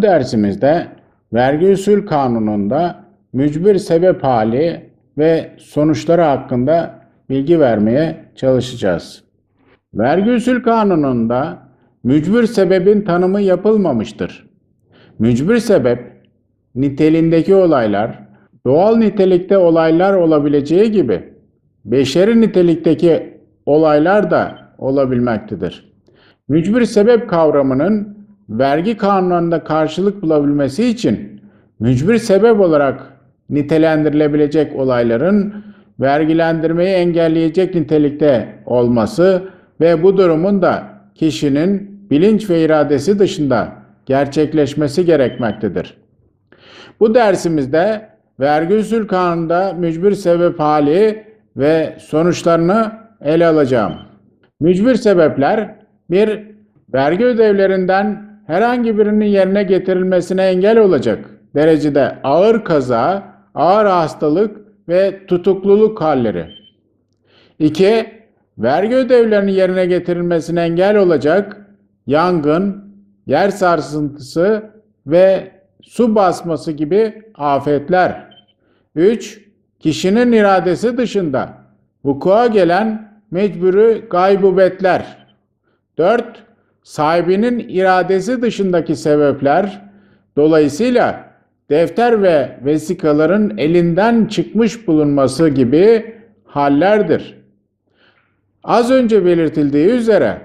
Bu dersimizde vergi usul kanununda mücbir sebep hali ve sonuçları hakkında bilgi vermeye çalışacağız. Vergi usul kanununda mücbir sebebin tanımı yapılmamıştır. Mücbir sebep niteliğindeki olaylar, doğal nitelikte olaylar olabileceği gibi beşeri nitelikteki olaylar da olabilmektedir. Mücbir sebep kavramının vergi kanununda karşılık bulabilmesi için mücbir sebep olarak nitelendirilebilecek olayların vergilendirmeyi engelleyecek nitelikte olması ve bu durumun da kişinin bilinç ve iradesi dışında gerçekleşmesi gerekmektedir. Bu dersimizde vergi usul kanununda mücbir sebep hali ve sonuçlarını ele alacağım. Mücbir sebepler bir vergi ödevlerinden herhangi birinin yerine getirilmesine engel olacak derecede ağır kaza, ağır hastalık ve tutukluluk halleri. 2. Vergi ödevlerinin yerine getirilmesine engel olacak yangın, yer sarsıntısı ve su basması gibi afetler. 3. Kişinin iradesi dışında vuku'a gelen mecburi gaybubetler. 4. Sahibinin iradesi dışındaki sebepler dolayısıyla defter ve vesikaların elinden çıkmış bulunması gibi hallerdir. Az önce belirtildiği üzere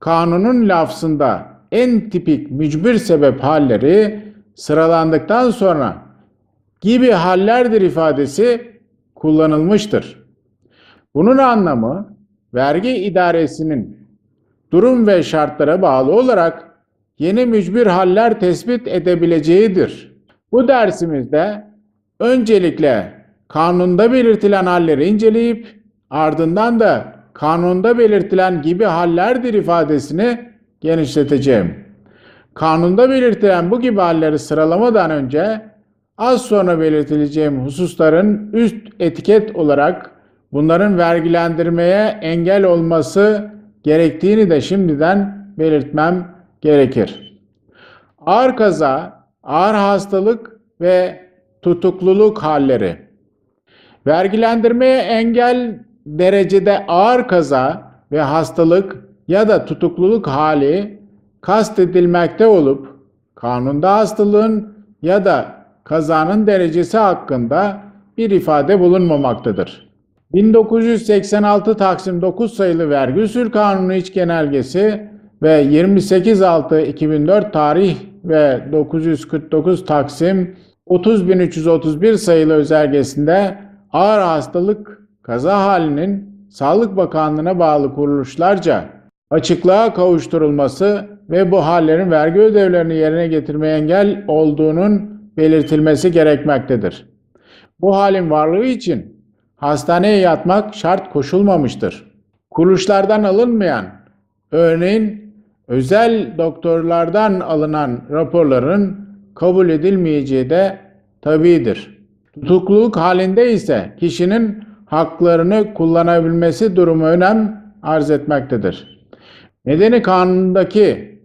kanunun lafzında en tipik mücbir sebep halleri sıralandıktan sonra gibi hallerdir ifadesi kullanılmıştır. Bunun anlamı vergi idaresinin durum ve şartlara bağlı olarak yeni mücbir haller tespit edebileceğidir. Bu dersimizde öncelikle kanunda belirtilen halleri inceleyip ardından da kanunda belirtilen gibi hallerdir ifadesini genişleteceğim. Kanunda belirtilen bu gibi halleri sıralamadan önce az sonra belirtileceğim hususların üst etiket olarak bunların vergilendirmeye engel olması gerektiğini de şimdiden belirtmem gerekir. Ağır kaza, ağır hastalık ve tutukluluk halleri. Vergilendirmeye engel derecede ağır kaza ve hastalık ya da tutukluluk hali kastedilmekte olup kanunda hastalığın ya da kazanın derecesi hakkında bir ifade bulunmamaktadır. 1986 Taksim 9 sayılı vergi usul kanunu iç genelgesi ve 28.6.2004 tarih ve 949 Taksim 30.331 sayılı özelgesinde ağır hastalık kaza halinin Sağlık Bakanlığı'na bağlı kuruluşlarca açıklığa kavuşturulması ve bu hallerin vergi ödevlerini yerine getirmeye engel olduğunun belirtilmesi gerekmektedir. Bu halin varlığı için hastaneye yatmak şart koşulmamıştır. Kuruluşlardan alınmayan, örneğin özel doktorlardan alınan raporların kabul edilmeyeceği de tabidir. Tutukluluk halinde ise kişinin haklarını kullanabilmesi durumu önem arz etmektedir. Nedeni kanundaki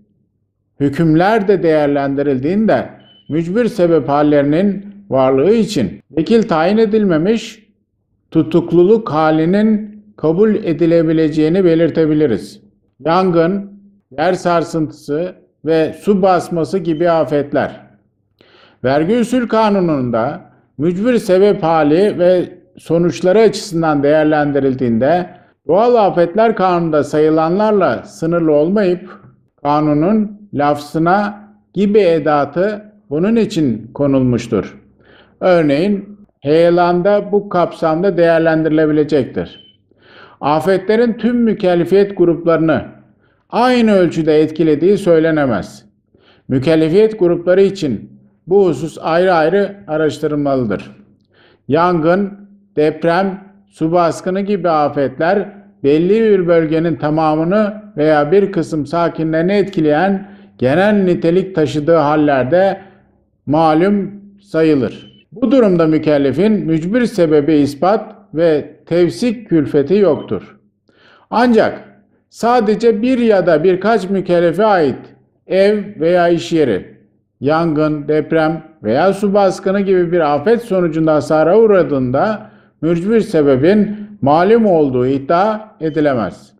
hükümler de değerlendirildiğinde mücbir sebep hallerinin varlığı için vekil tayin edilmemiş tutukluluk halinin kabul edilebileceğini belirtebiliriz. Yangın, yer sarsıntısı ve su basması gibi afetler. Vergi usul kanununda mücbir sebep hali ve sonuçları açısından değerlendirildiğinde doğal afetler kanununda sayılanlarla sınırlı olmayıp kanunun lafzına gibi edatı bunun için konulmuştur. Örneğin heyelanda bu kapsamda değerlendirilebilecektir. Afetlerin tüm mükellefiyet gruplarını aynı ölçüde etkilediği söylenemez. Mükellefiyet grupları için bu husus ayrı ayrı araştırılmalıdır. Yangın, deprem, su baskını gibi afetler belli bir bölgenin tamamını veya bir kısım sakinlerini etkileyen genel nitelik taşıdığı hallerde malum sayılır. Bu durumda mükellefin mücbir sebebi ispat ve tevsik külfeti yoktur. Ancak sadece bir ya da birkaç mükellefe ait ev veya iş yeri yangın, deprem veya su baskını gibi bir afet sonucunda hasara uğradığında mücbir sebebin malum olduğu iddia edilemez.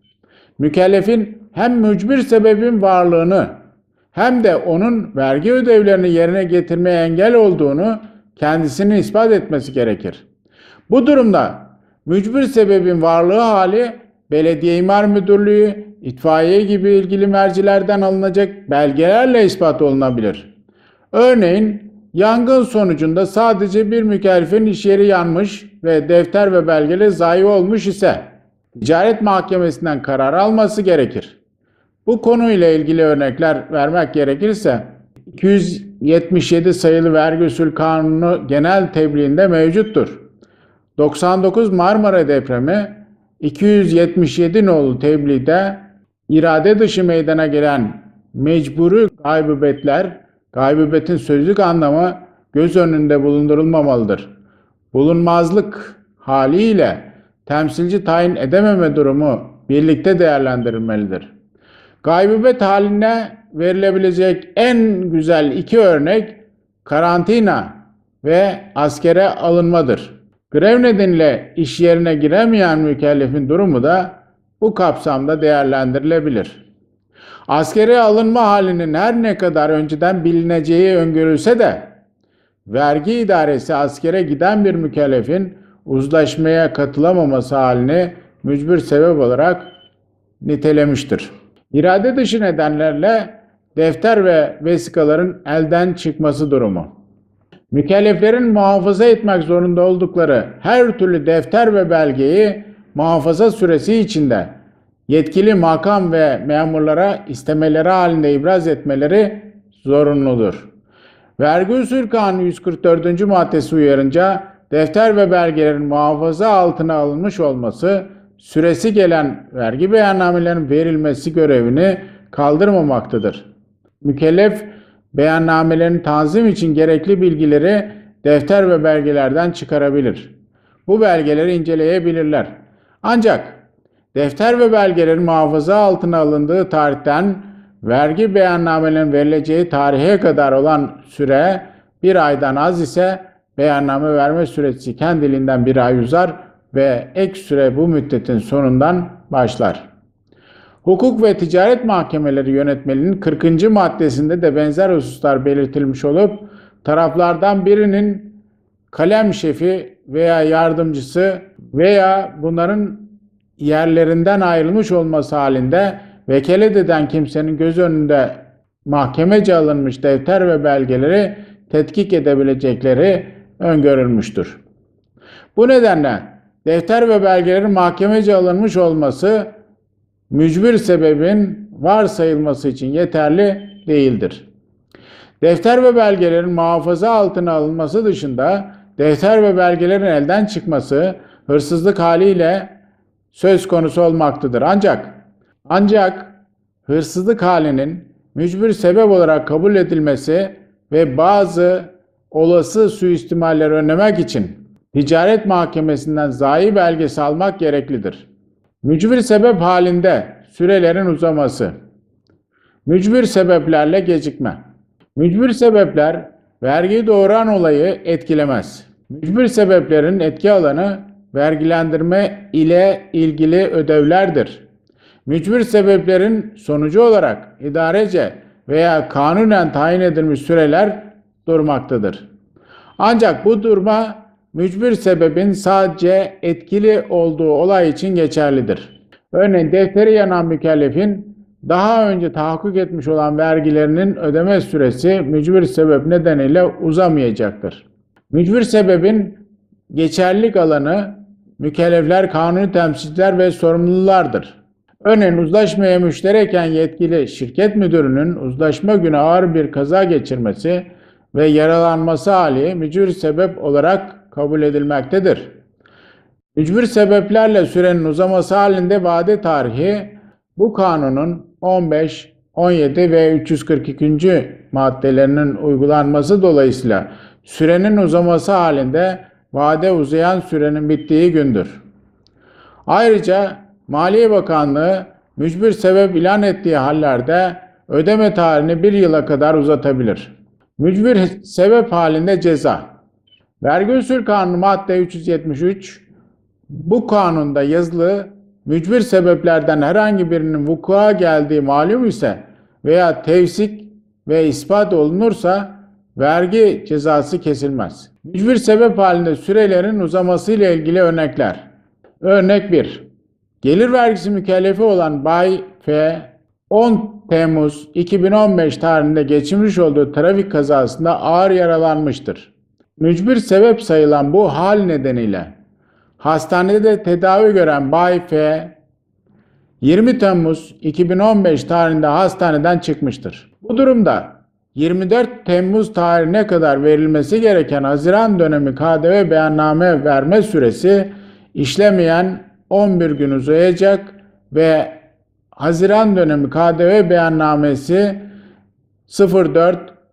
Mükellefin hem mücbir sebebin varlığını hem de onun vergi ödevlerini yerine getirmeye engel olduğunu kendisinin ispat etmesi gerekir. Bu durumda mücbir sebebin varlığı hali belediye imar müdürlüğü, itfaiye gibi ilgili mercilerden alınacak belgelerle ispat olunabilir. Örneğin yangın sonucunda sadece bir mükellefin iş yeri yanmış ve defter ve belgeleri zayi olmuş ise ticaret mahkemesinden karar alması gerekir. Bu konuyla ilgili örnekler vermek gerekirse 277 sayılı vergi usul kanunu genel tebliğinde mevcuttur. 99 Marmara depremi 277 nolu tebliğde irade dışı meydana gelen mecburi gaybübetler, gaybübetin sözlük anlamı göz önünde bulundurulmamalıdır. Bulunmazlık haliyle temsilci tayin edememe durumu birlikte değerlendirilmelidir. Gaybübet haline verilebilecek en güzel iki örnek karantina ve askere alınmadır. Grev nedeniyle iş yerine giremeyen mükellefin durumu da bu kapsamda değerlendirilebilir. Askere alınma halinin her ne kadar önceden bilineceği öngörülse de vergi idaresi askere giden bir mükellefin uzlaşmaya katılamaması halini mücbir sebep olarak nitelemiştir. İrade dışı nedenlerle defter ve vesikaların elden çıkması durumu. Mükelleflerin muhafaza etmek zorunda oldukları her türlü defter ve belgeyi muhafaza süresi içinde yetkili makam ve memurlara istemeleri halinde ibraz etmeleri zorunludur. Vergi usul kanunu 144. maddesi uyarınca defter ve belgelerin muhafaza altına alınmış olması süresi gelen vergi beyannamelerin verilmesi görevini kaldırmamaktadır. Mükellef beyannamelerin tanzim için gerekli bilgileri defter ve belgelerden çıkarabilir. Bu belgeleri inceleyebilirler. Ancak defter ve belgelerin muhafaza altına alındığı tarihten vergi beyannamelerinin verileceği tarihe kadar olan süre bir aydan az ise beyanname verme süresi kendiliğinden bir ay uzar ve ek süre bu müddetin sonundan başlar. Hukuk ve Ticaret Mahkemeleri yönetmeliğinin 40. maddesinde de benzer hususlar belirtilmiş olup taraflardan birinin kalem şefi veya yardımcısı veya bunların yerlerinden ayrılmış olması halinde vekalet eden kimsenin göz önünde mahkemece alınmış defter ve belgeleri tetkik edebilecekleri öngörülmüştür. Bu nedenle defter ve belgelerin mahkemece alınmış olması mücbir sebebin varsayılması için yeterli değildir. Defter ve belgelerin muhafaza altına alınması dışında defter ve belgelerin elden çıkması hırsızlık haliyle söz konusu olmaktadır. Ancak ancak hırsızlık halinin mücbir sebep olarak kabul edilmesi ve bazı olası suistimaller önlemek için ticaret mahkemesinden zayi belgesi almak gereklidir. Mücbir sebep halinde sürelerin uzaması. Mücbir sebeplerle gecikme. Mücbir sebepler vergi doğuran olayı etkilemez. Mücbir sebeplerin etki alanı vergilendirme ile ilgili ödevlerdir. Mücbir sebeplerin sonucu olarak idarece veya kanunen tayin edilmiş süreler durmaktadır. Ancak bu durma mücbir sebebin sadece etkili olduğu olay için geçerlidir. Örneğin defteri yanan mükellefin daha önce tahakkuk etmiş olan vergilerinin ödeme süresi mücbir sebep nedeniyle uzamayacaktır. Mücbir sebebin geçerlilik alanı mükellefler, kanuni temsilciler ve sorumlulardır. Örneğin uzlaşmaya müştereken yetkili şirket müdürünün uzlaşma günü ağır bir kaza geçirmesi ve yaralanması hali mücbir sebep olarak kabul edilmektedir. Mücbir sebeplerle sürenin uzaması halinde vade tarihi bu kanunun 15, 17 ve 342. maddelerinin uygulanması dolayısıyla sürenin uzaması halinde vade uzayan sürenin bittiği gündür. Ayrıca Maliye Bakanlığı mücbir sebep ilan ettiği hallerde ödeme tarihini bir yıla kadar uzatabilir. Mücbir sebep halinde ceza. Vergi usul kanunu madde 373 bu kanunda yazılı mücbir sebeplerden herhangi birinin vuku'a geldiği malum ise veya tevsik ve ispat olunursa vergi cezası kesilmez. Mücbir sebep halinde sürelerin uzaması ile ilgili örnekler. Örnek 1. Gelir vergisi mükellefi olan Bay F 10 Temmuz 2015 tarihinde geçirmiş olduğu trafik kazasında ağır yaralanmıştır. Mücbir sebep sayılan bu hal nedeniyle hastanede tedavi gören Bay F 20 Temmuz 2015 tarihinde hastaneden çıkmıştır. Bu durumda 24 Temmuz tarihine kadar verilmesi gereken Haziran dönemi KDV beyanname verme süresi işlemeyen 11 gün uzayacak ve Haziran dönemi KDV beyannamesi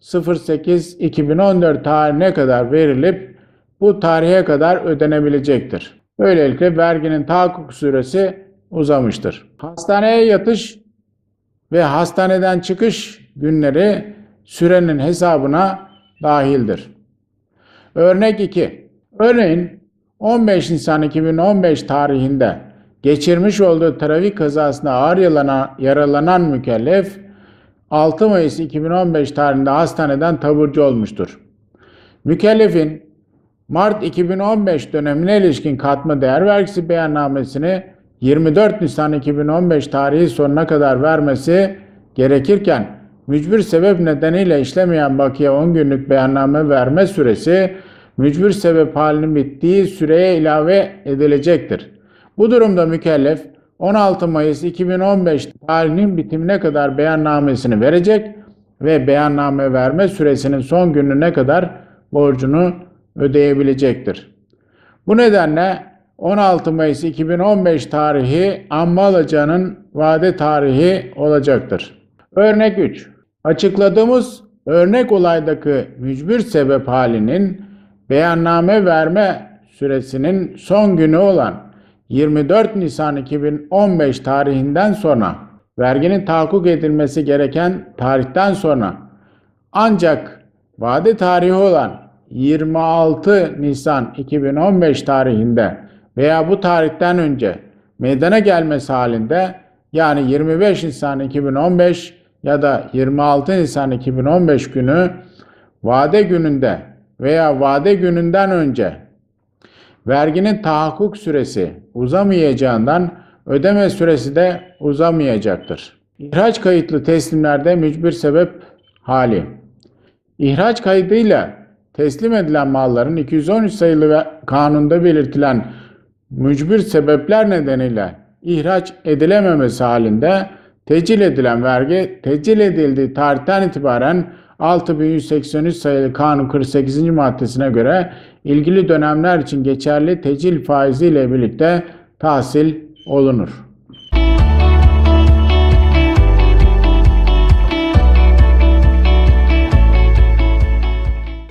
04.08.2014 tarihine kadar verilip bu tarihe kadar ödenebilecektir. Böylelikle verginin tahakkuk süresi uzamıştır. Hastaneye yatış ve hastaneden çıkış günleri sürenin hesabına dahildir. Örnek 2. Örneğin 15 Nisan 2015 tarihinde geçirmiş olduğu trafik kazasında ağır yaralanan mükellef 6 Mayıs 2015 tarihinde hastaneden taburcu olmuştur. Mükellefin Mart 2015 dönemine ilişkin katma değer vergisi beyannamesini 24 Nisan 2015 tarihi sonuna kadar vermesi gerekirken mücbir sebep nedeniyle işlemeyen bakiye 10 günlük beyanname verme süresi mücbir sebep halinin bittiği süreye ilave edilecektir. Bu durumda mükellef 16 Mayıs 2015 tarihinin bitimine kadar beyannamesini verecek ve beyanname verme süresinin son gününe kadar borcunu ödeyebilecektir. Bu nedenle 16 Mayıs 2015 tarihi amma alacağının vade tarihi olacaktır. Örnek 3. Açıkladığımız örnek olaydaki mücbir sebep halinin beyanname verme süresinin son günü olan 24 Nisan 2015 tarihinden sonra verginin tahakkuk edilmesi gereken tarihten sonra ancak vade tarihi olan 26 Nisan 2015 tarihinde veya bu tarihten önce meydana gelmesi halinde yani 25 Nisan 2015 ya da 26 Nisan 2015 günü vade gününde veya vade gününden önce verginin tahakkuk süresi uzamayacağından ödeme süresi de uzamayacaktır. İhraç kayıtlı teslimlerde mücbir sebep hali. İhraç kaydıyla teslim edilen malların 213 sayılı kanunda belirtilen mücbir sebepler nedeniyle ihraç edilememesi halinde tecil edilen vergi tecil edildiği tarihten itibaren 6183 sayılı kanun 48. maddesine göre ilgili dönemler için geçerli tecil faizi ile birlikte tahsil olunur.